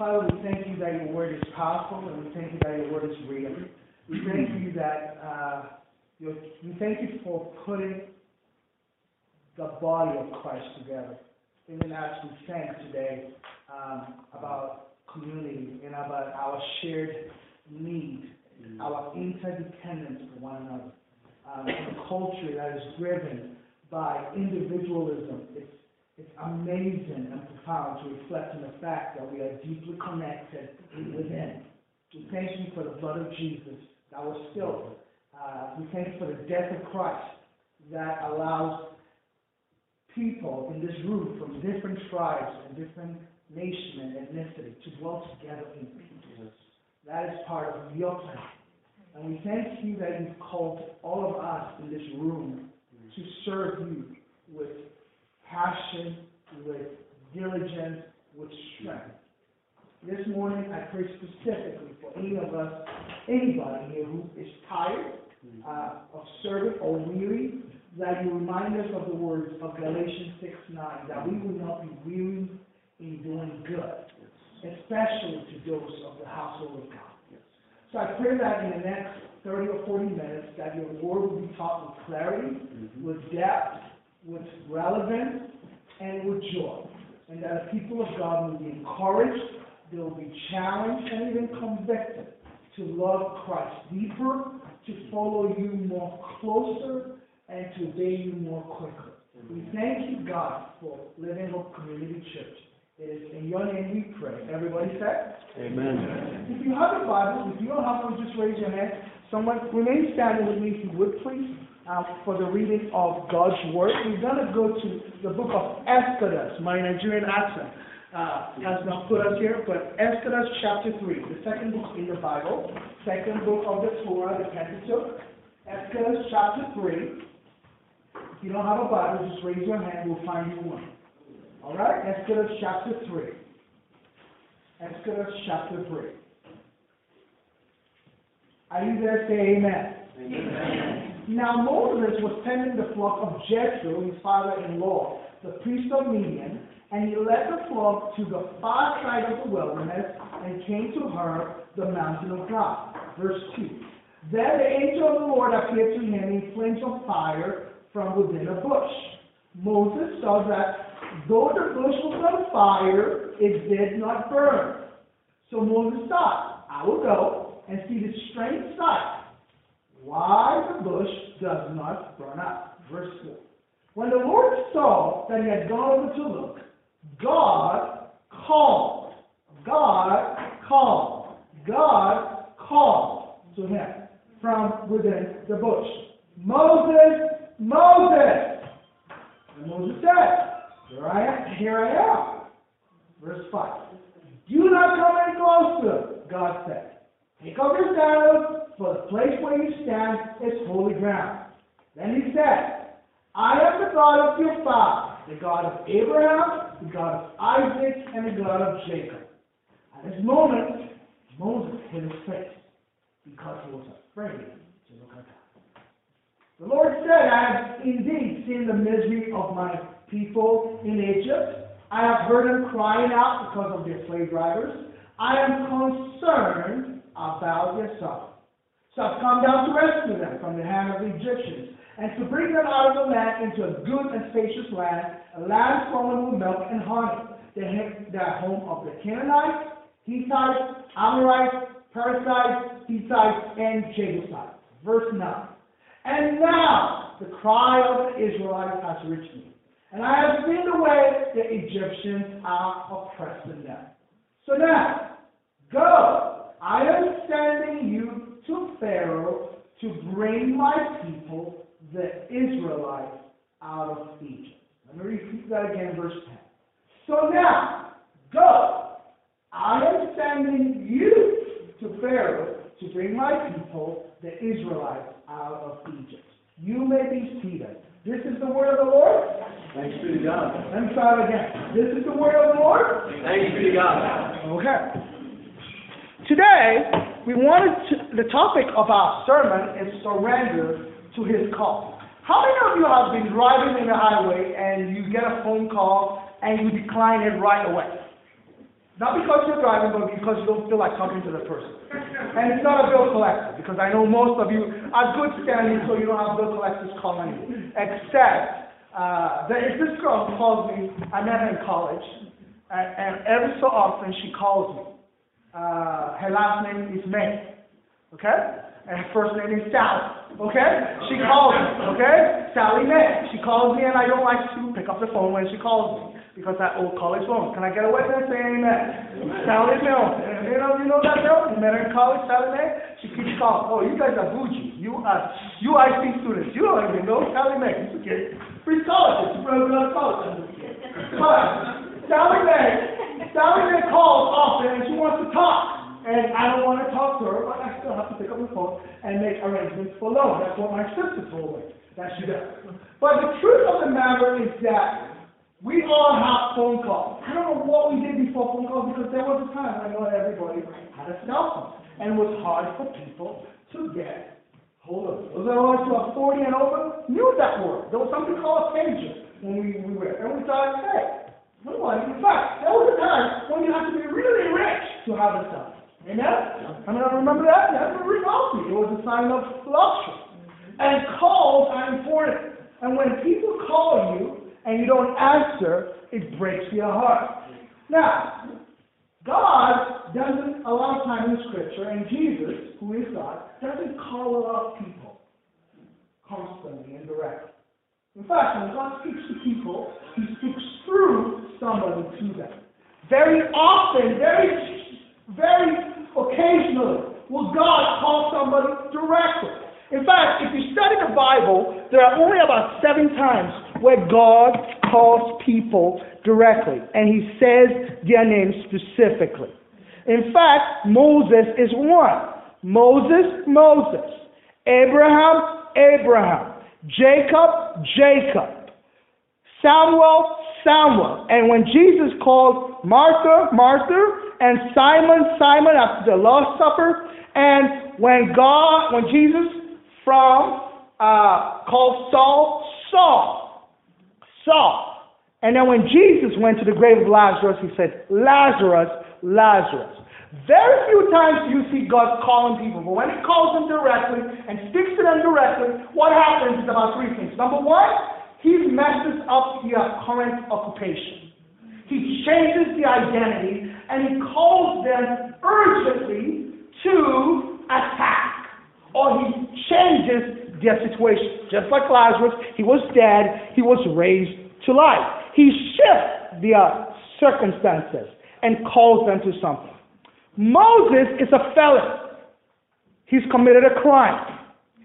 Father, we thank you that your word is powerful, and we thank you that your word is real. We thank you that uh, we thank you for putting the body of Christ together. Even as we sang today um, about community and about our shared need, our interdependence for one another, um, a culture that is driven by individualism. It's it's amazing and profound to reflect on the fact that we are deeply connected within. We thank you for the blood of Jesus that was spilled. Uh, we thank you for the death of Christ that allows people in this room from different tribes and different nation and ethnicity to dwell together in peace. That is part of your plan. And we thank you that you've called all of us in this room to serve you with passion, with diligence, with strength. This morning, I pray specifically for any of us, anybody here who is tired uh, of serving or weary, that you remind us of the words of Galatians 6 9, that we will not be weary in doing good, especially to those of the household of God. So I pray that in the next 30 or 40 minutes, that your word will be taught with clarity, mm-hmm. with depth, with relevance, and with joy. And that the people of God will be encouraged, they will be challenged, and even convicted to love Christ deeper, to follow you more closer, and to obey you more quickly. We thank you, God, for Living Hope Community Church. It is in your name we pray. Everybody said? Amen. If you have a Bible, if you don't have one, just raise your hand. Someone remain standing with me if you would, please uh, for the reading of God's Word. We're going to go to the book of Exodus. My Nigerian accent uh, has not put us here, but Exodus chapter 3, the second book in the Bible, second book of the Torah, the Pentateuch. Exodus chapter 3. If you don't have a Bible, just raise your hand, we'll find you one. All right? Exodus chapter 3. Exodus chapter 3. Are you there? Say amen. amen. Now Moses was tending the flock of Jethro, his father-in-law, the priest of Midian, and he led the flock to the far side of the wilderness and came to Horeb, the mountain of God. Verse 2. Then the angel of the Lord appeared to him in flames of fire from within a bush. Moses saw that though the bush was on fire, it did not burn. So Moses thought, I will go and see the strange sight why the bush does not burn up. Verse 4. When the Lord saw that he had gone over to look, God called. God called. God called to him from within the bush. Moses, Moses. And Moses said, Here I am. Here I am. Verse 5. Do not come any closer, God said. Take off your sandals for the place where you stand is holy ground. Then he said, I am the God of your father, the God of Abraham, the God of Isaac, and the God of Jacob. At this moment, Moses hid his face because he was afraid to look at God. The Lord said, I have indeed seen the misery of my people in Egypt. I have heard them crying out because of their slave drivers. I am concerned about suffering. So I've come down to rescue them from the hand of the Egyptians, and to bring them out of the land into a good and spacious land, a land flowing with milk and honey, the, the home of the Canaanites, Hittites, Amorites, Perizzites, Hivites, and Jebusites. Verse 9. And now the cry of the Israelites has reached me, and I have seen the way the Egyptians are oppressing them. So now, go, I am sending you to Pharaoh to bring my people, the Israelites, out of Egypt. Let me repeat that again, verse 10. So now, go. I am sending you to Pharaoh to bring my people, the Israelites, out of Egypt. You may be seated. This is the word of the Lord. Thanks be to God. Let me try it again. This is the word of the Lord. Thanks be to God. Okay. Today, we wanted to, the topic of our sermon is surrender to his call. How many of you have been driving in the highway and you get a phone call and you decline it right away? Not because you're driving, but because you don't feel like talking to the person. And it's not a bill collector, because I know most of you are good standing, so you don't have bill collectors calling you. Except, uh, there is this girl who calls me, I met her in college, and, and every so often she calls me. Uh, her last name is May, okay? And her first name is Sally, okay? She calls me, okay? Sally May. She calls me, and I don't like to pick up the phone when she calls me because that old college phone. Can I get a witness? Say amen. Sally Mill. You know, you know that girl? You met her in college, Sally May? She keeps calling. Oh, you guys are bougie. You are UIC students. You don't even know Sally May. It's okay. Free scholarships. You probably go to college. But Sally May, May calls often and she wants to talk. And I don't want to talk to her, but I still have to pick up the phone and make arrangements for loan. That's what my sister told me that she does. But the truth of the matter is that we all have phone calls. I don't know what we did before phone calls because there was a time when not everybody had a cell phone. And it was hard for people to get hold of it. Those us who are 40 and over knew that word. There was something called pager when we, we were. And we thought, hey, I In fact, there was a time when you had to be really rich to have a phone. Amen? I mean, I remember that. That's very wealthy. It was a sign of luxury. Mm-hmm. And calls are important. And when people call you, and you don't answer, it breaks your heart. Now, God doesn't, a lot of time in Scripture, and Jesus, who is God, doesn't call a lot of people constantly and directly. In fact, when God speaks to people, He speaks through somebody to them. Very often, very, very occasionally, will God call somebody directly. In fact, if you study the Bible, there are only about seven times where God calls people directly, and he says their names specifically. In fact, Moses is one. Moses, Moses. Abraham, Abraham. Jacob, Jacob. Samuel, Samuel. And when Jesus called Martha, Martha, and Simon, Simon after the Last Supper, and when God, when Jesus from uh, called Saul, Saul, Saul. And then when Jesus went to the grave of Lazarus, he said, Lazarus, Lazarus. Very few times do you see God calling people, but when he calls them directly and speaks to them directly, what happens is about three things. Number one, he messes up their current occupation. He changes the identity and he calls them urgently to attack. Or he changes their situation. Just like Lazarus, he was dead, he was raised to life. He shifts their uh, circumstances and calls them to something. Moses is a felon. He's committed a crime.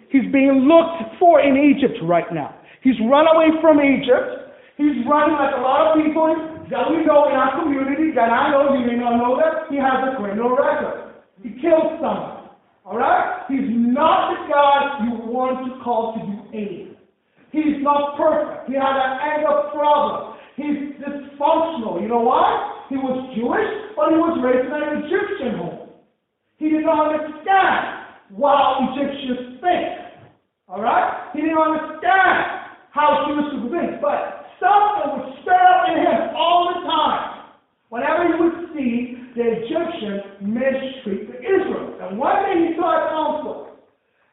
He's being looked for in Egypt right now. He's run away from Egypt. He's running like a lot of people that we know in our community, that I know, you may not know that, he has a criminal record. He killed someone. Alright? He's not the God you want to call to do anything. He's not perfect. He had an anger problem. He's dysfunctional. You know why? He was Jewish, but he was raised in an Egyptian home. He did not understand how Egyptians think. Alright? He didn't understand how Jewish people think. But something would stir up in him all the time. Whenever he would see the Egyptians mistreat the Israelites. And one day he saw a conflict.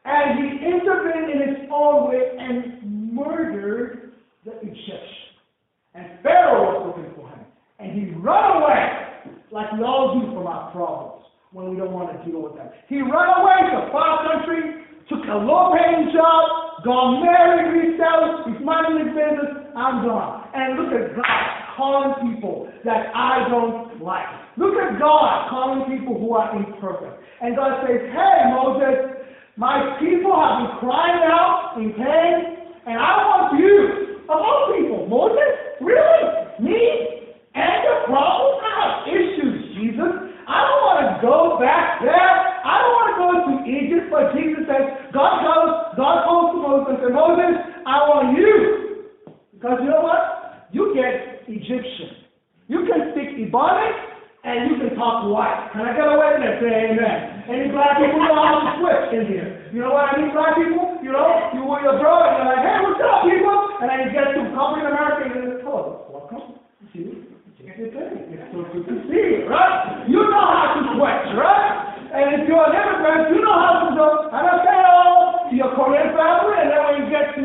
And he intervened in his own way and murdered the Egyptian. And Pharaoh was looking for him. And he ran away, like we all do from our problems when we don't want to deal with them. He ran away to far country, took a low-paying job, got married, minding his business, I'm gone. And look at God calling people that I don't like. Look at God calling people who are imperfect. And God says, Hey, Moses, my people have been crying out in pain, and I want you, of all people, Moses, really? Me? Anger problems? I have issues, Jesus. I don't want to go back there. I don't want to go to Egypt, but Jesus says, God goes, God goes to Moses and says, Moses, I want you. Because you know what? You get Egyptian. You can speak Ebonic and you can talk white. Can I get a witness? Say amen. Any black people know how to switch in here. You know what I mean, black people? You know, you were your brother. and you're like, hey, what's up, people? And then you get to corporate America and you're like, oh, hello, welcome to It's so good to see you, right? You know how to switch, right? And if you're an immigrant, you know how to go. I don't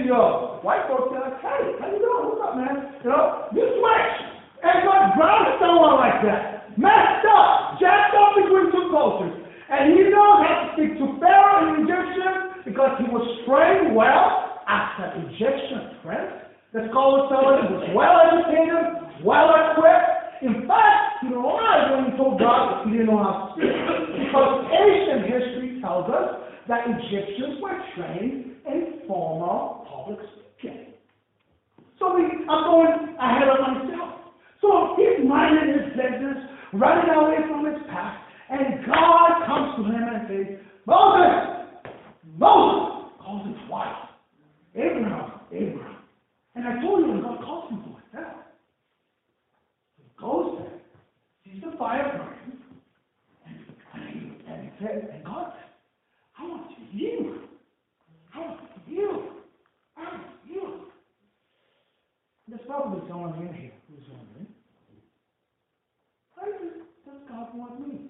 your white folks are like, hey, how you doing? What's up, man? You know, you switch. and got is someone like that. Messed up, jacked up between two cultures. And he knows how to speak to Pharaoh in Egyptian because he was trained well after Egyptian friends. That's called call it someone was well educated, well equipped. In fact, he lied when he told God he didn't know how to speak. Because ancient history tells us that Egyptians were trained in formal public speaking. So I'm going ahead of myself. So he's minding his business, running away from his past, and God comes to him and says, Moses, Moses, calls his wife, Abraham, Abraham. And I told you when God calls him like that. He goes there, sees the fire burning, and, and, he, and, and God says, I want you. I want you. I want you. There's probably someone in here who's wondering, why does, God want me?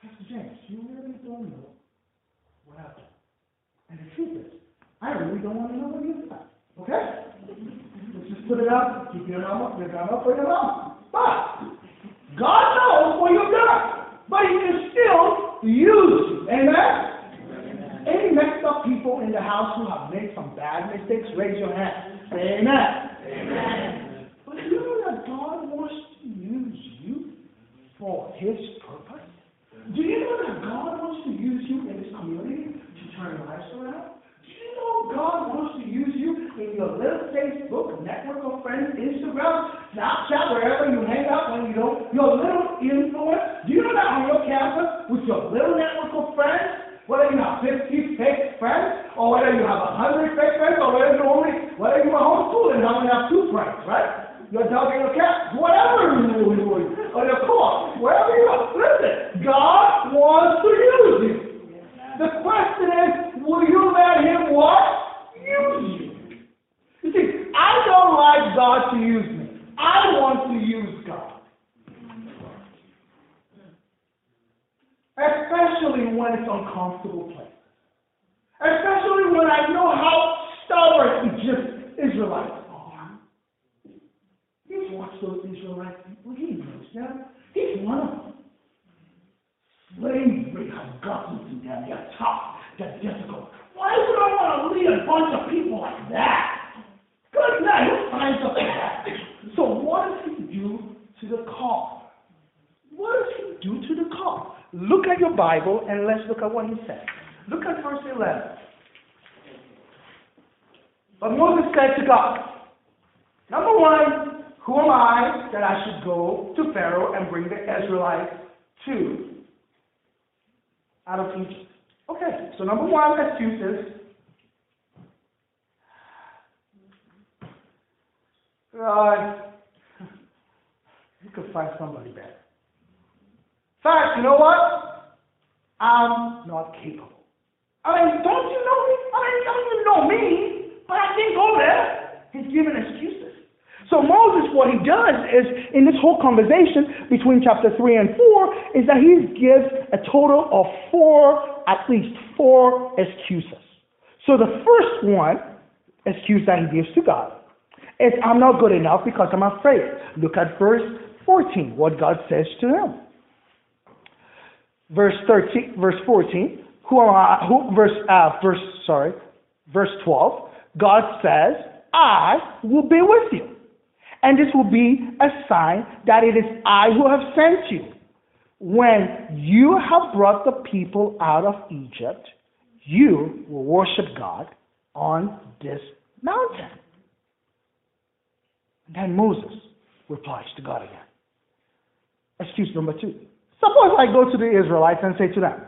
Pastor James, you really don't know what I've done. And the truth is, I really don't want to know what you've done. Okay? Let's just put it out, keep your mouth, your mouth for your mouth. But God knows what you've done. But He can still use you. Amen? Any messed up people in the house who have made some bad mistakes, raise your hand. Say amen. Amen. But you know that God wants to use you for His purpose? Do you know that God wants to use you in this community to turn lives around? Do you know God wants to use you in your little Facebook network of friends, Instagram, Snapchat, wherever you hang out when you don't, your little influence? Do you know that on your campus with your little network of friends? Whether you have 50 fake friends, or whether you have 100 fake friends, or whether you only, whether you are homeschooled and only have two friends, right? Your dog and your cat, whatever you do, or your car, wherever you are. Listen, God wants to use you. The question is, will you let Him what? Use you. You see, I don't like God to use me. I want to use God. Especially when it's uncomfortable place. Especially when I know how stubborn Egypt Israelites are. He's watched those Israelite people. He knows them. He's one of them. Slavery has gotten to them. They're tough. They're difficult. Why would I want to lead a bunch of people like that? Good night. Who signs up for that? So what does he do to the call? What does he do to the call? Look at your Bible and let's look at what he said. Look at verse 11. But Moses said to God, Number one, who am I that I should go to Pharaoh and bring the Israelites to out of Egypt? Okay, so number one, excuses. God, you could find somebody better. In fact, you know what? I'm not capable. I mean, don't you know me? I mean, don't you know me? But I didn't go there. He's giving excuses. So Moses, what he does is, in this whole conversation between chapter 3 and 4, is that he gives a total of four, at least four excuses. So the first one, excuse that he gives to God, is I'm not good enough because I'm afraid. Look at verse 14, what God says to him. Verse 13, verse 14, who am I, who, verse, uh, verse, sorry, verse 12, God says, I will be with you. And this will be a sign that it is I who have sent you. When you have brought the people out of Egypt, you will worship God on this mountain. And then Moses replies to God again. Excuse number two. Suppose I go to the Israelites and say to them,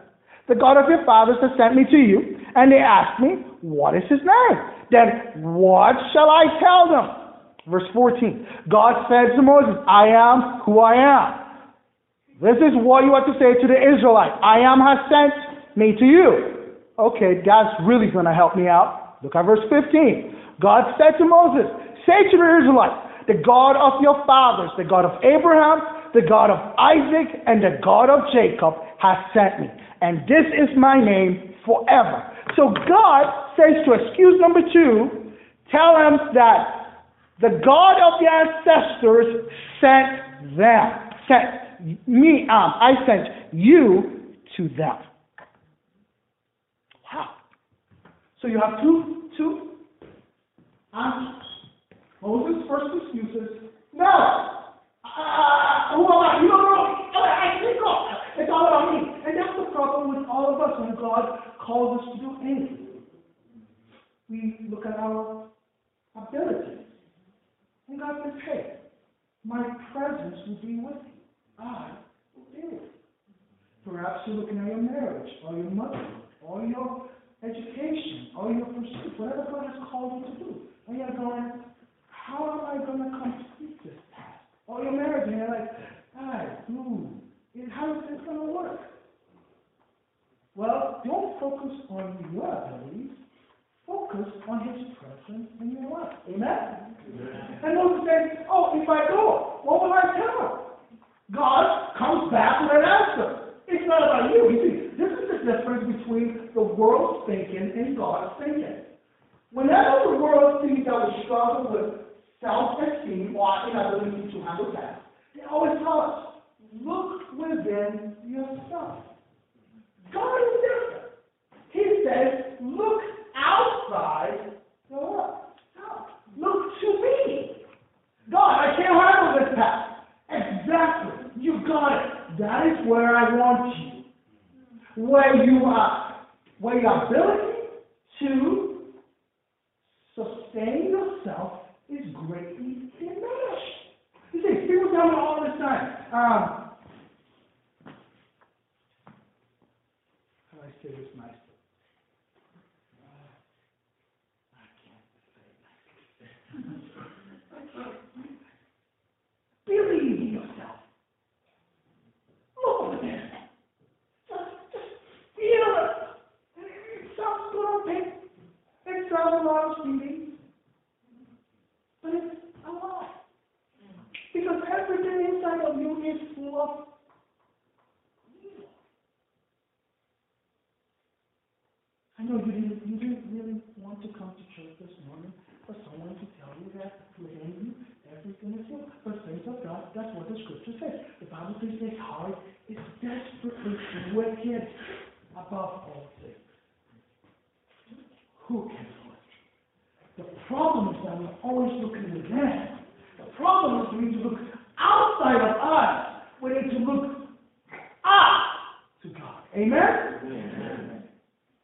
The God of your fathers has sent me to you, and they ask me, What is his name? Then what shall I tell them? Verse 14. God said to Moses, I am who I am. This is what you have to say to the Israelites. I am has sent me to you. Okay, God's really going to help me out. Look at verse 15. God said to Moses, Say to the Israelites, the God of your fathers, the God of Abraham, the God of Isaac, and the God of Jacob has sent me. And this is my name forever. So God says to excuse number two, tell him that The God of the ancestors sent them. Sent me, um, I sent you to them. Wow. So you have two, two answers. Moses' first excuses, no. Uh, who am? You don't know. I, think God. It's all about me. And that's the problem with all of us when God calls us to do anything. We look at our abilities. And God says, hey, my presence will be with you. I will be with you. Perhaps you're looking at your marriage, or your motherhood, or your education, or your pursuit, whatever God has called you to do. And you're going, how am I going to complete this? Or your marriage, and you're like, God, ooh, how is this going to work? Well, don't focus on your abilities. Focus on His presence in your life. Amen? And Moses says, oh, if I go, what will I tell him? God comes back with an answer. It's not about you. You see, this is the difference between the world's thinking and God's thinking. Whenever the world sees that we struggle with self-esteem or inability to handle that, they always tell us, look within yourself. God is different. He says, look outside the world. Look to me. God, I can't handle this task. Exactly. You got it. That is where I want you. Where you are, where your ability to sustain yourself is greatly diminished. You see, people tell me all the time, um, how do I say this nicely? Believe in yourself. Look within. Just, just feel it. It sounds good on paper. It sounds a lot of feelings. But it's a lie. Because everything inside of you is full of evil. I know you didn't, you didn't really want to come to church this morning for someone to tell you that within you everything is evil. But saints of God, that's what the scripture says. The Bible says this heart is desperately wicked above all things. Who can? The problem is that we're always looking within. The problem is we need to look outside of us. We need to look up to God. Amen?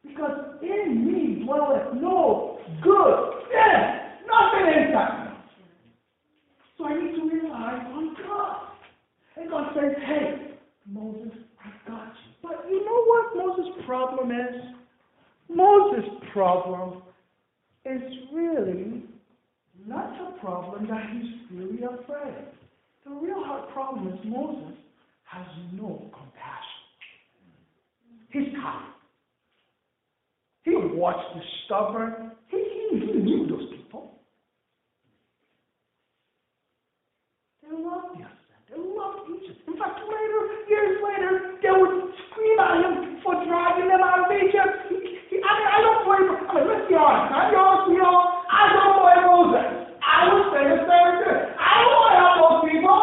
Because in me dwelleth no good thing. Nothing inside me. So I need to rely on God. And God says, hey, Moses, I got you. But you know what Moses' problem is? Moses' problem is really not the problem that he's really afraid. of. The real hard problem is Moses has no compassion. He's tired. He watched the stubborn. He, he, he knew those people. They loved assent. They loved Egypt. In fact, later, years later, they would scream at him for driving them out of Egypt. I mean, I don't blame. I mean, let's be honest. I'm be honest with y'all. I don't blame Moses. I would say the same thing. I don't want to help those people.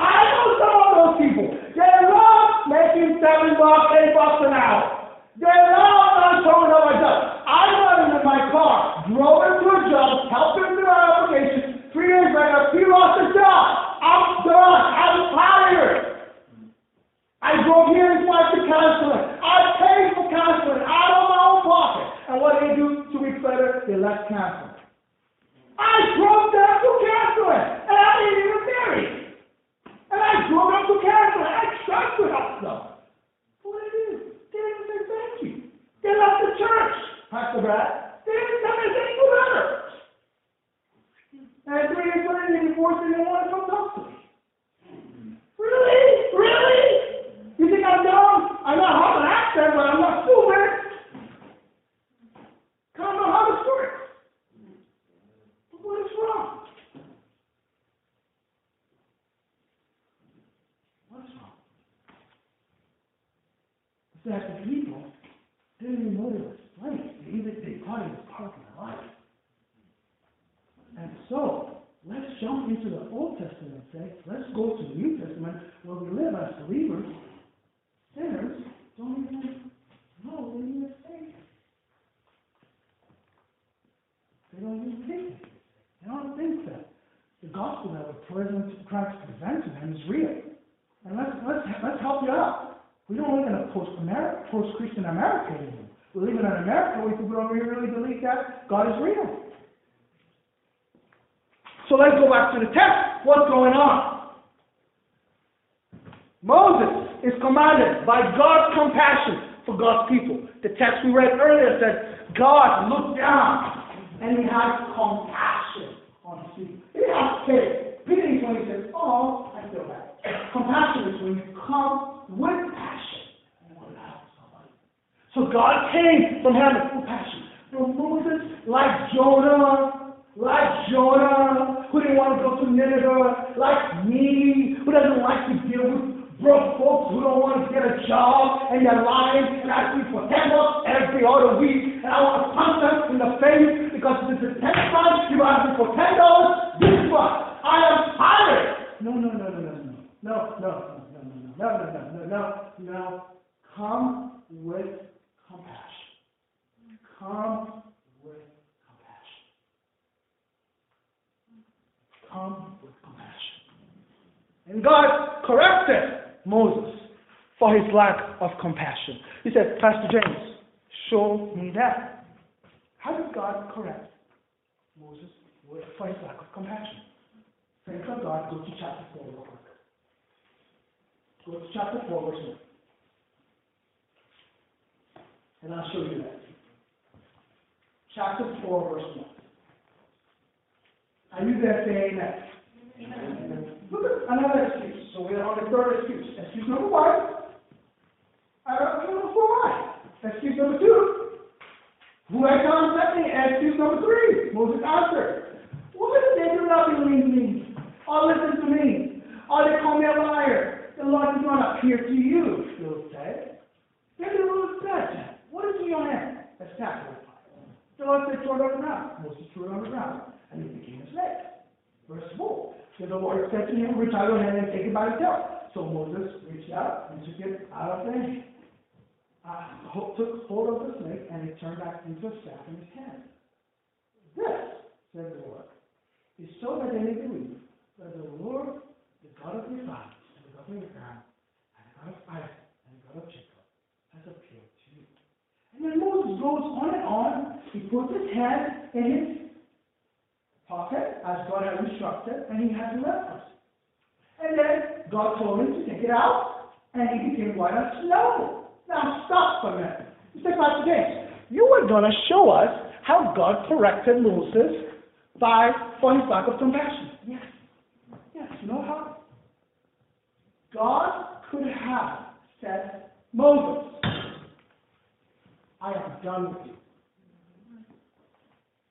I know some of those people. They love making seven bucks, eight bucks an hour. They love not showing up my job. I got him in my car, drove him to a job, helped him through our application. Three days later, he lost his job. I'm done. I'm tired. I drove here and wife to counseling. I paid for counseling out of my own pocket. And what did they do two weeks later? They left counseling. I drove them to counseling, and I didn't even marry. And I drove them to counseling. I to help them. What they do? They didn't say thank you. They left the church, Pastor Brad. They didn't tell me anything better. And three years later, they divorced and they want to come talk to me. Really? Really? You think I'm dumb? I know how to accent, but I'm not stupid. Cause I know how this works. But what is wrong? What is wrong? It's that the people didn't even know there was slaves. They even they thought he was part of their life. And So, let's jump into the Old Testament, let's go to the New Testament where we live as believers. Sinners don't even know they need a Savior. They don't even think it. They don't think that the gospel that we're present, Christ presents to them is real. And let's, let's, let's help you out. We don't live in a post-America, post-Christian America anymore. We live in an America where people don't really believe that God is real. So let's go back to the text. What's going on? Moses is commanded by God's compassion for God's people. The text we read earlier said, God looked down and he had compassion on his people. He have pity. Pity is when he says, Oh, I feel bad. Compassion is when you come with passion and want to help somebody. So God came from heaven with passion. For Moses, like Jonah, like Jonah, who didn't want to go to Nineveh, like me, who doesn't like to deal with broke folks who don't want to get a job and they're lying and asking for 10 bucks every other week and I want to punch them in the face because this is 10 times you ask me for $10 this is what I am tired. No, no, no, no, no. No, no, no, no, no, no, no, no, no, no, no. Come with compassion. Come with compassion. Come with compassion. And God corrected Moses for his lack of compassion. He said, Pastor James, show me that. How did God correct Moses for his lack of compassion? Thank God, go to chapter 4 real quick. Go to chapter 4, verse 1. And I'll show you that. Chapter 4, verse 1. Are you there? Say amen. amen. Look at another excuse. So we're on the third excuse. Excuse number one. I don't know for why. Excuse number two. Who had contact me? Excuse number three. Moses answered. If they do not believe me? Or listen to me? Or they call me a liar? The Lord did not appear to you, Phil said. Then the Lord said, In your hand? A staff. The Lord said, Throw it on the ground. Moses threw it on the ground, and it became a slave. Verse 4. So the Lord said to him, Reach out your hand and take it by the tail. So Moses reached out and took it out of the hand. Uh, took hold of the snake, and it turned back into a staff in his hand. This, said the Lord, is so that they may believe that the Lord, the God of your fathers, and the God of Abraham, and the God of Isaac, and the God of Jacob, has appeared to you. Then Moses goes on and on. He puts his hand in his pocket, as God had instructed, and he had leprosy. And then God told him to take it out, and he became white as snow. Now stop for a minute. You say, Pastor James, you were going to show us how God corrected Moses by for his lack of compassion. Yes. Yes. You know how? God could have said, Moses, I am done with you.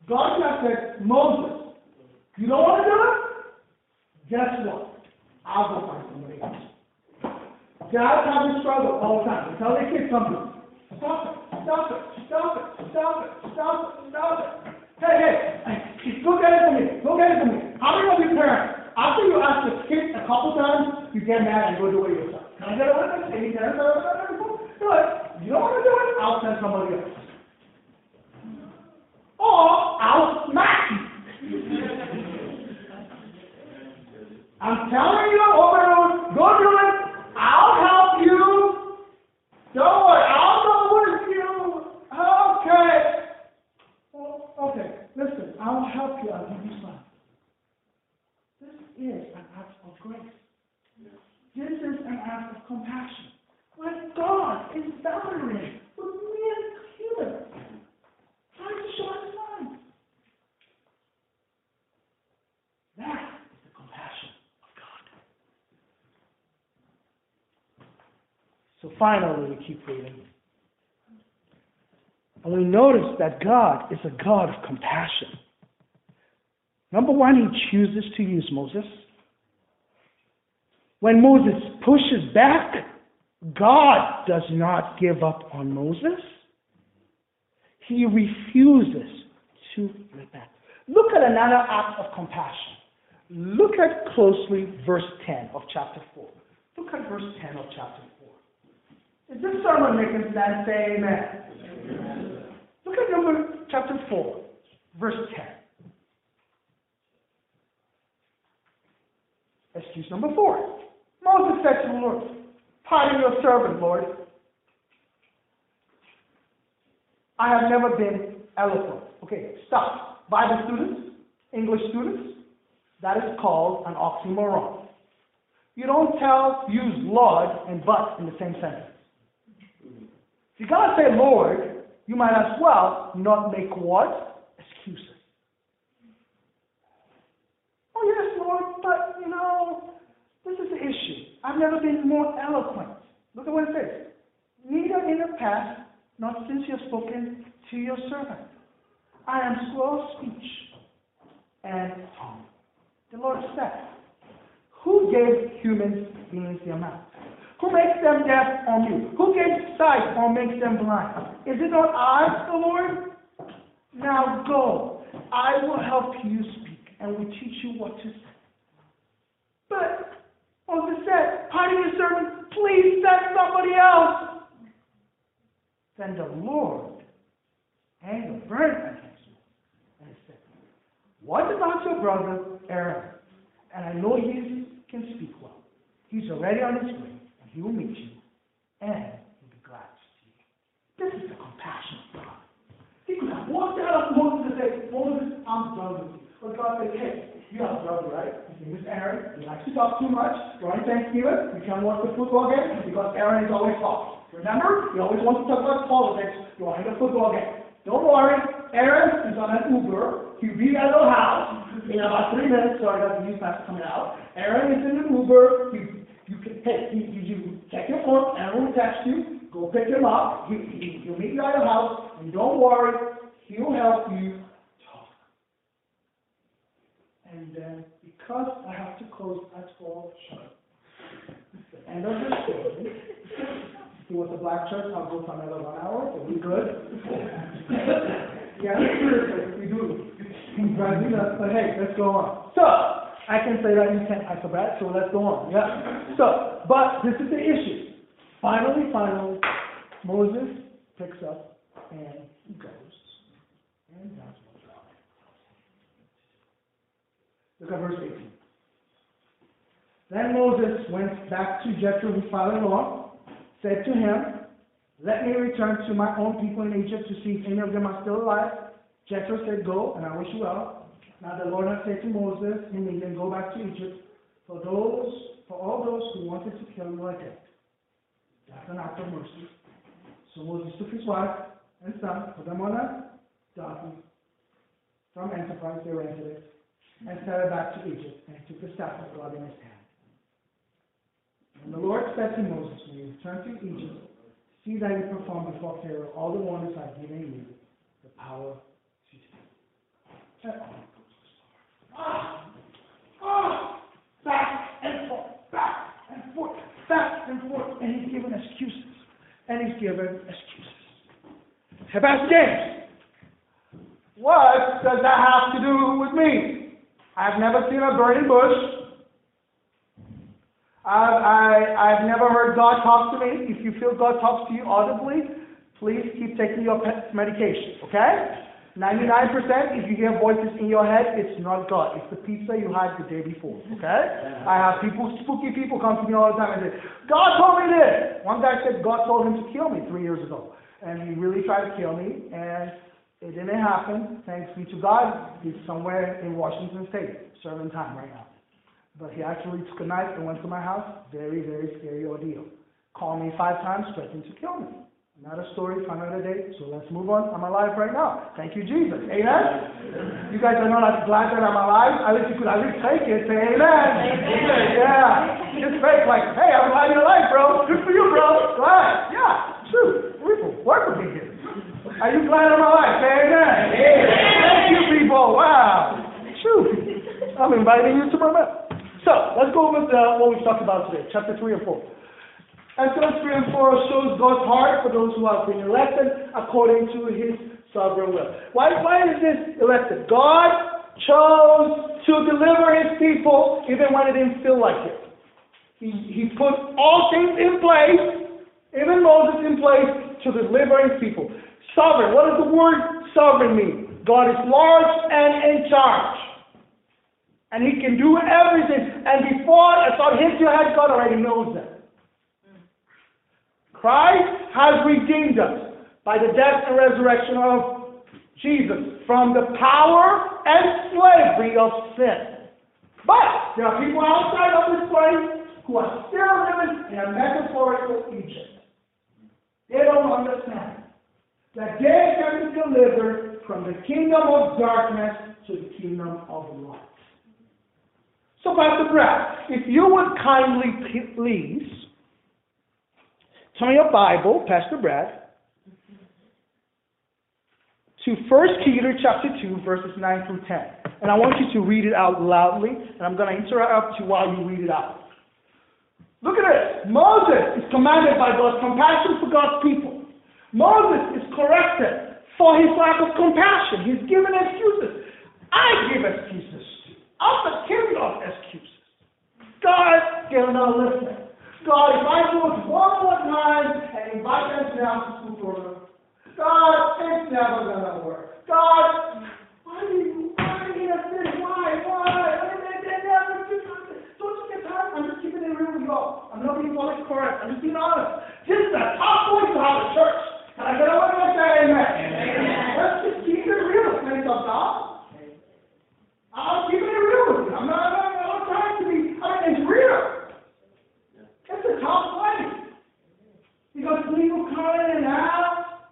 God have said, Moses, you don't want to do it? Guess what? I'll go find somebody else. Dads have this struggle all the time. They tell their kids something. Stop it, stop it, stop it, stop it, stop it, stop it. Hey, hey, go get it for me. Go get it for me. How many of you parents, after you ask the kid a couple times, you get mad and go do it yourself? Can I get a witness? Any parents ever done that before? Do it. You don't want to do it? I'll send somebody else. Or I'll smack you. I'm telling you, overload, go do it. I'll help you. Don't worry, I'll go with you. Okay. Well, okay, listen, I'll help you. I'll give you some. This is an act of grace. This is an act of compassion. When God is bothering with me as human, trying to show his mind. That is the compassion of God. So finally, we keep reading. And we notice that God is a God of compassion. Number one, he chooses to use Moses. When Moses pushes back, God does not give up on Moses. He refuses to repent. Look at another act of compassion. Look at closely verse 10 of chapter 4. Look at verse 10 of chapter 4. Is this sermon making sense? Say amen. Look at number chapter 4, verse 10. Excuse number 4. Moses said to the Lord, Pardon your servant, Lord. I have never been eloquent. Okay, stop. Bible students, English students, that is called an oxymoron. You don't tell, use Lord and but in the same sentence. If you're going to say Lord, you might as well not make what? Excuses. Oh, yes, Lord, but, you know, this is the issue. I've never been more eloquent. Look at what it says. Neither in the past, nor since you have spoken to your servant. I am slow of speech and tongue. The Lord said, Who gave human beings their mouth? Who makes them deaf or mute? Who gives sight or makes them blind? Is it not I, the Lord? Now go. I will help you speak and will teach you what to say. Moses said, Pardon your servant, please send somebody else. Then the Lord angered burned against him and said, What about your brother Aaron? And I know he can speak well. He's already on his way, and he will meet you, and he'll be glad to see you. This is the compassion of God. He could have walked out of Moses and said, Moses, I'm done with you. But God said, hey, you have a brother, right? His name is Aaron. He likes to talk too much. During Thanksgiving, you can't watch the football game because Aaron is always talking. Remember? He always wants to talk about politics during the football game. Don't worry, Aaron is on an Uber. He'll be at your house in about three minutes. Sorry, that's the news fast coming out. Aaron is in an Uber. You, you can, hey, you, you, check your phone. Aaron will text you. Go pick him up. He, he, he'll meet you at your house. And don't worry, he'll help you. And then, because I have to close at 12 sharp, end of the story. It was a black church, I'll go for another one hour. Are we good? yeah, seriously, we do. Brazil, but hey, let's go on. So, I can say that you can't alphabet, so let's go on. Yeah. So, but this is the issue. Finally, finally, Moses picks up and he goes and does what God Look at verse 18. Then Moses went back to Jethro, his father-in-law, said to him, Let me return to my own people in Egypt to see if any of them are still alive. Jethro said, Go, and I wish you well. Now the Lord had said to Moses, Immediately go back to Egypt, for those, for all those who wanted to kill you are dead. That's an act of mercy. So Moses took his wife and son, put them on a donkey from Enterprise, they rented it, and started back to Egypt, and he took the staff of God in his hand. And the Lord said to Moses, When you return to Egypt, see that you perform before Pharaoh all the wonders I've given you, the power to do. Ah! Ah! Back and forth, back and forth, back and forth, and he's given excuses. And he's given excuses. Pastor James, what does that have to do with me? I've never seen a burning bush. I've, I, I've never heard God talk to me. If you feel God talks to you audibly, please keep taking your medication, okay? 99% if you hear voices in your head, it's not God. It's the pizza you had the day before, okay? I have people, spooky people come to me all the time and say, God told me this. One guy said God told him to kill me three years ago. And he really tried to kill me, and it didn't happen. Thanks be to God. He's somewhere in Washington State, serving time right now. But he actually took a knife and went to my house. Very, very scary ordeal. Called me five times, threatened to kill me. Another story for another day. So let's move on. I'm alive right now. Thank you, Jesus. Amen. You guys are not as glad that I'm alive. At least you could at least take it. Say amen. amen. Yeah. Just fake like, hey, I'm glad you're alive, bro. Good for you, bro. Glad. Yeah. True. People work with me. Are you glad I'm alive? Say amen. Thank you, people. Wow. True. I'm inviting you to my mouth. So let's go over uh, what we've talked about today, chapter three and four. Exodus 3 and 4 shows God's heart for those who have been elected according to his sovereign will. Why, why is this elected? God chose to deliver his people even when it didn't feel like it. He, he put all things in place, even Moses in place, to deliver his people. Sovereign. What does the word sovereign mean? God is large and in charge. And he can do everything. And before a thought hits your head, God already knows that. Christ has redeemed us by the death and resurrection of Jesus from the power and slavery of sin. But there are people outside of this place who are still living in a metaphorical Egypt. They don't understand that they can be delivered from the kingdom of darkness to the kingdom of light. So, Pastor Brad, if you would kindly please turn your Bible, Pastor Brad, to 1 Peter chapter 2, verses 9 through 10. And I want you to read it out loudly, and I'm going to interrupt you while you read it out. Look at this. Moses is commanded by God's compassion for God's people. Moses is corrected for his lack of compassion. He's given excuses. I give excuses. I'm the king of excuses. God, they're not listening. God, if I do it one more time and invite them down to school program, God, it's never gonna work. God, why do you, why do you this? Why, why? I'm just keeping it real with you all. I'm not being politically correct. I'm just being honest. This is a tough voice to have a church. Can I get away with that? Amen. Let's just keep it real, saints of God. I'm keeping it real with you. I'm not, I'm not, I'm not trying to be, I mean, it's real. It's a tough place. Because people come in and out.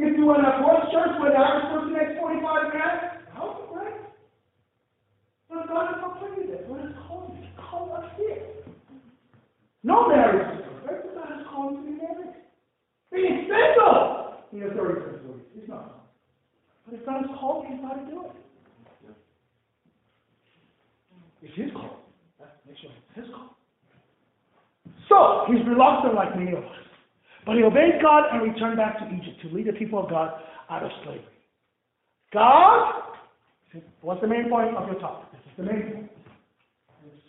If you were in a voice church where the average person makes 45 minutes, how is it great? But God is not pleased with it. What is called? It's called us here. No marriage is perfect, but God is calling to be married. Being single in your 30s and 40s. It's not. But if God is called, He's got to do it. It's His call. Make sure it's His call. So, He's reluctant like many of us. But he obeyed God and returned back to Egypt to lead the people of God out of slavery. God, what's the main point of your talk? This is the main point. It's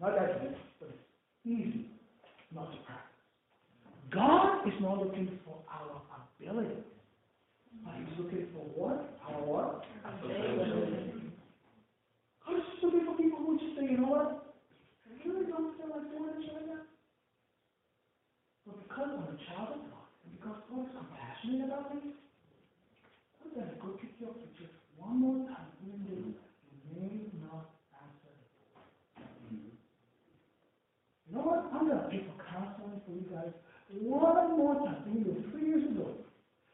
not that deep, but it's easy not to practice. God is not looking for our ability, but He's looking for what? Our what? Ability. God is looking for people who just say, you know what? I really don't feel like doing this right now. But because I'm a child of God, and because God is compassionate about me, I'm going to go pick you up for just one more time, even though you may not answer You know what? I'm going to pay for counseling for you guys one more time. We did three years ago.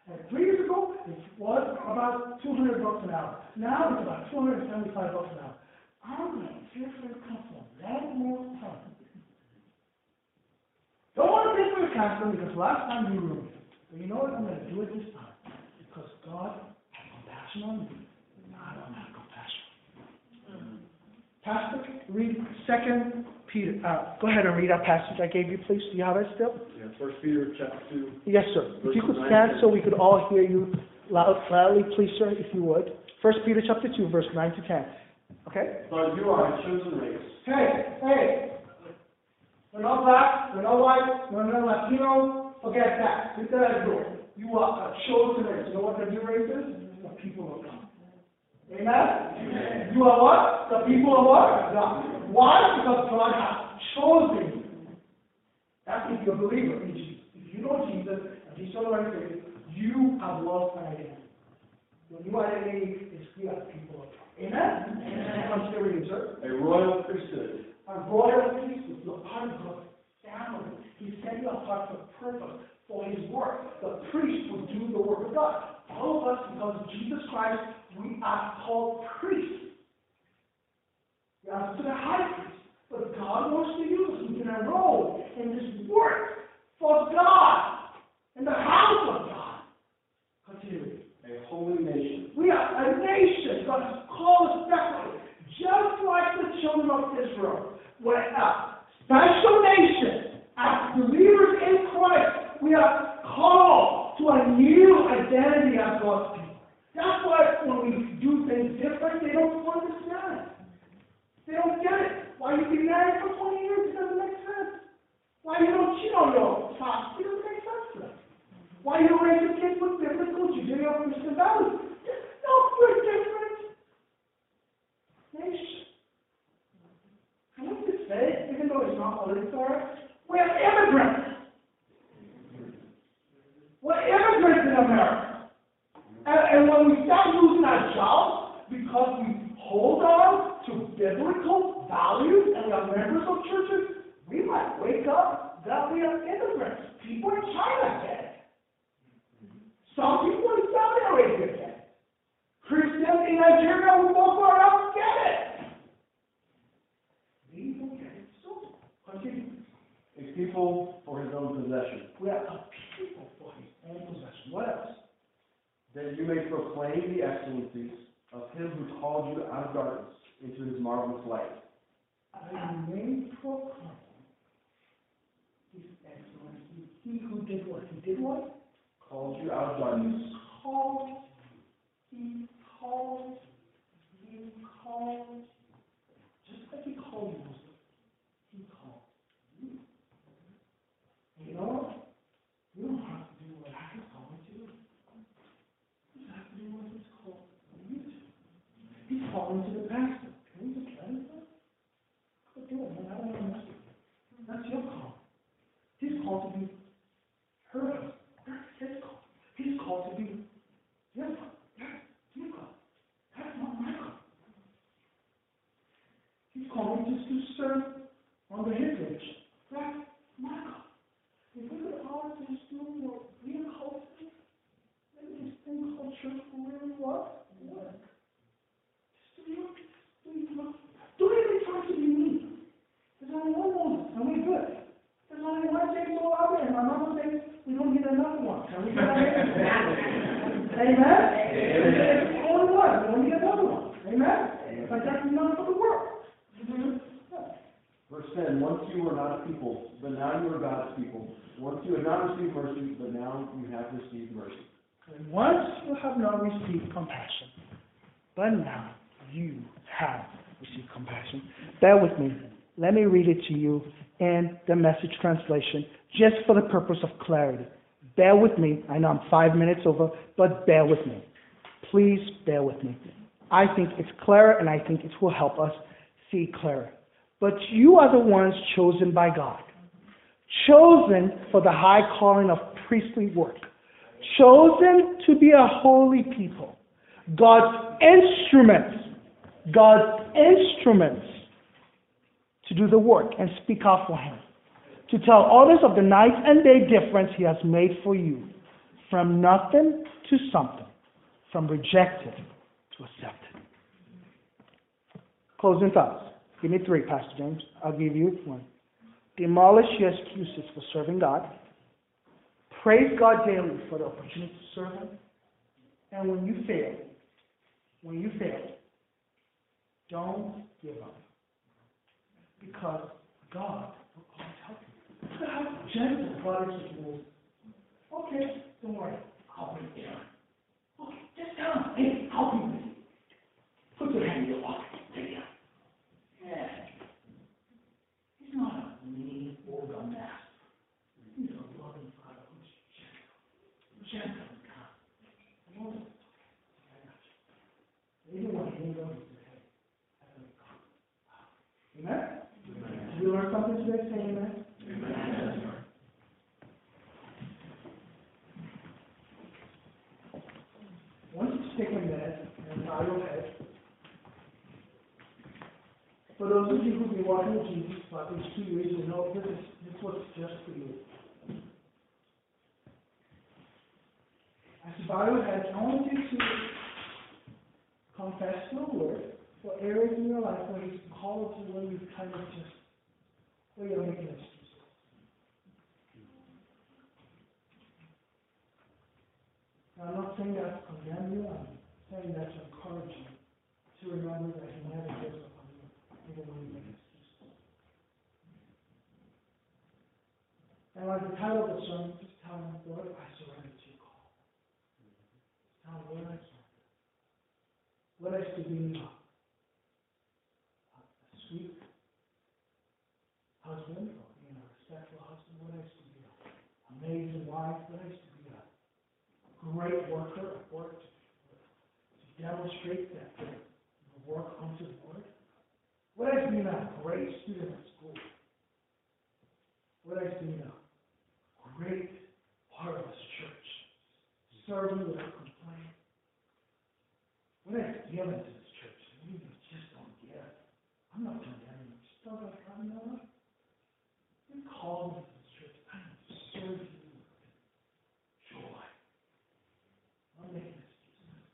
And three years ago, it was about 200 bucks an hour. Now it's about 275 bucks an hour. I'm going to pay for your counseling one more time. Don't want to pay for your counseling because last time you ruined it. But you know what? I'm going to do it this time. Because God has compassion on me. I don't have compassion. Pastor, read Second Peter. Uh, go ahead and read that passage I gave you, please. Do you have it still? Yeah, First Peter chapter two. Yes, sir. If you could stand so we could all hear you loud, loudly, please, sir, if you would. First Peter chapter two, verse nine to ten. Okay. But you are a chosen race, Hey, hey. We're not black, we're not white, we're not Latino. Forget that. Leave that at the door. You are a chosen race. You know what the new race is? The people of God. Amen? Amen. You are what? The people of what? God. Why? Because God has chosen you. That's if you're a believer in Jesus. If you know Jesus and He's your Lord and you have lost an identity. Your new identity is we are the people of God. Amen? Amen. I'm sir a royal priesthood, a royal priesthood. Family. He set you apart for purpose, for His work. The priest will do the work of God. All of us, because of Jesus Christ, we are called priests. We are to the high priest. But God wants to use us. We can enroll in this work for God, in the house of God. Continue. a holy nation, We are a nation. God has called us separately. Just like the children of Israel were a special nation. As believers in Christ, we are called to a new identity as God's people. That's why when we do things different, they don't understand. They don't get it. Why you been married for twenty years, it doesn't make sense. Why you don't cheat on your spouse, it doesn't make sense to them. Why you don't raise your kids with biblical Judeo-Christian values? No, we're different. Nation. Can we to say, even though it's not political, we're immigrants. We're immigrants in America. And, and when we start losing our jobs because we hold on to biblical values and we are members of churches, we might wake up that we are immigrants. People in China get it. Some people in Saudi Arabia get it. Christians in Nigeria who Boko Haram get it. We don't get it. So, continue. A people for his own possession, We are a people for his own possession. What else? that you may proclaim the excellencies of him who called you out of darkness into his marvelous light. I may proclaim his excellency. He who did what? He did what? Called you out of darkness. He called, he called, he called, just like he called Moses, he called you. And you know what? You don't have to do what I was calling you to do. You have to do what he's called you to. He's calling to the pastor. Can we just let him do it? Go do it, man. I don't want to mess with you. That's your call. He's called to be of. That's his call. He's called to be call. That's your call. That's not my call. He's calling just to serve under his leadership. That's my call. If we could all just do what we are called to do, maybe this thing called church will really work. Work. Just do your, do your, don't even try to be me. There's only one Moses, and we're good. There's only one James all out there, and my mama says we don't need another one. Can we get that? Amen? There's only one, we don't need another one. Amen? But that's enough for the world. Verse 10, once you were not a people, but now you are God's people. Once you had not received mercy, but now you have received mercy. Once you have not received compassion, but now you have received compassion. Bear with me. Let me read it to you in the message translation, just for the purpose of clarity. Bear with me. I know I'm five minutes over, but bear with me. Please bear with me. I think it's clearer and I think it will help us see clearer. But you are the ones chosen by God, chosen for the high calling of priestly work, chosen to be a holy people, God's instruments, God's instruments to do the work and speak out for Him, to tell others of the night and day difference He has made for you, from nothing to something, from rejected to accepted. Closing thoughts. Give me three, Pastor James. I'll give you one. Demolish your excuses for serving God. Praise God daily for the opportunity to serve Him. And when you fail, when you fail, don't give up. Because God will always help you. With Okay, don't worry. I'll be there. Okay, just him, hey, I'll be with you. Put your hand in your pocket. Take it out. Yeah. He's not a mean organ master. He's a loving father who's gentle. Gentle and kind. Moses, I got you. Even when he didn't know, he said, hey, I got you. Amen? Did you learn something today? Say amen. Once you stick a bow your head, for those of you who've been with Jesus for these two years, you know this is this was just for you. As head, I want you to confess your word for areas in your life where He's called you, where you've kind of just, where you're making. Now, I'm not saying that to condemn you, I'm saying that to encourage you to remember that He never gives up on you, even when you make excuses. And like the title of the sermon, just tell him, Lord, I surrender to your call. Tell him, Lord, I surrender. What is to be a, a sweet husband, or being a respectful husband? what is to be amazing wife? what is to be great worker at work to, to demonstrate that the, work unto the Lord? What is being a great student at school? What is being a great part of this church? Serving without complaint. What is given to this church? You just don't get. I'm not condemning. Just don't like, God, know what? You called me to this church. I am to serve you with joy. I'm making this excuses.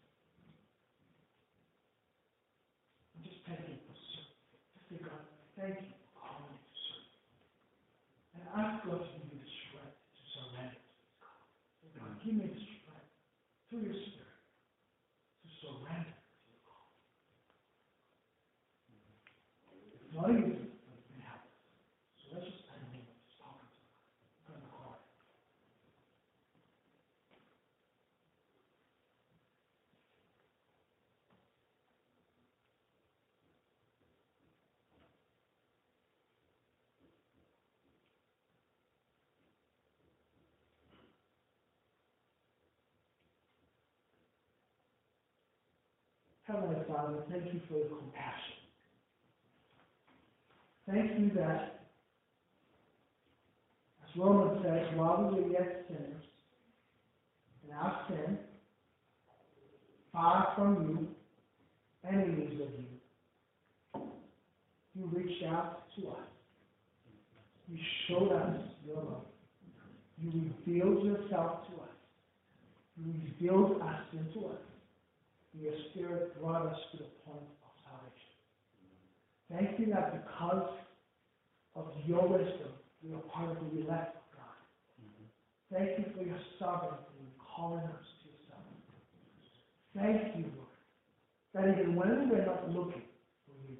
I'm just thanking you for serving. Just say, God, thank you for calling me to serve. And ask God to give you the strength to surrender to this call. Say, God, give me the strength through your spirit to surrender to the call. It's not easy, but it can help. So let's just spend a moment just talking to God. From the heart. Heavenly Father, thank you for your compassion. Thank you that, as Romans says, while we were yet sinners, in our sin, far from you, enemies of you, you reached out to us. You showed us your love. You revealed yourself to us. You revealed us into us. Your Spirit brought us to the point of salvation. Thank you that because of your wisdom, we are part of the elect of God. Thank you for your sovereignty in calling us to yourself. Thank you, Lord, that even when we were not looking for you,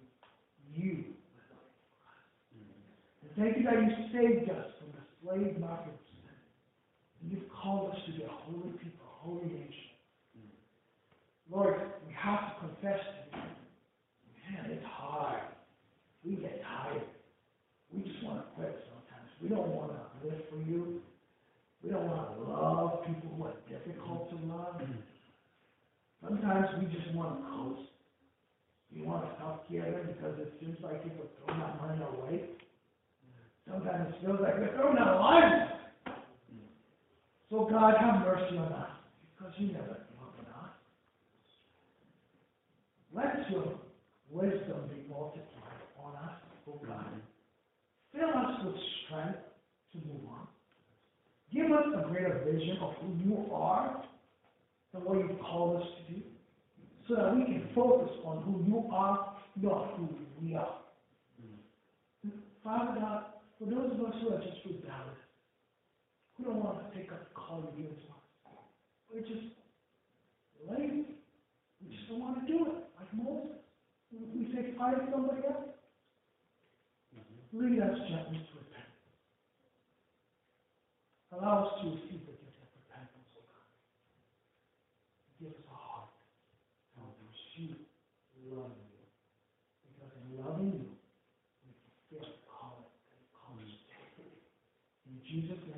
you were looking for us. And thank you that you saved us from the slave market of sin. And you've called us to be a holy people, a holy nation. Lord, we have to confess to you. Man, it's hard. We get tired. We just want to quit sometimes. We don't want to live for you. We don't want to love people who are difficult to love. Sometimes we just want to coast. We want to stop giving because it seems like people throw that money away. Sometimes it feels like we're throwing our lives. So God, have mercy on us because you never give up on us. Let your wisdom be multiplied on us, O God. Mm-hmm. Fill us with strength to move on. Give us a greater vision of who you are and what you've called us to do, so that we can focus on who you are, not who we are. Mm-hmm. Father God, for those of us who are just rebellious, who don't want to take up the call you give to us, we're just lazy. We just don't want to do it, Moses. We say, find somebody else. Lead us gently to repent. Allow us to receive the gift of repentance, O God. Give us a heart to pursue loving you. Because in loving you, we fulfill the calling that called us to. In Jesus'.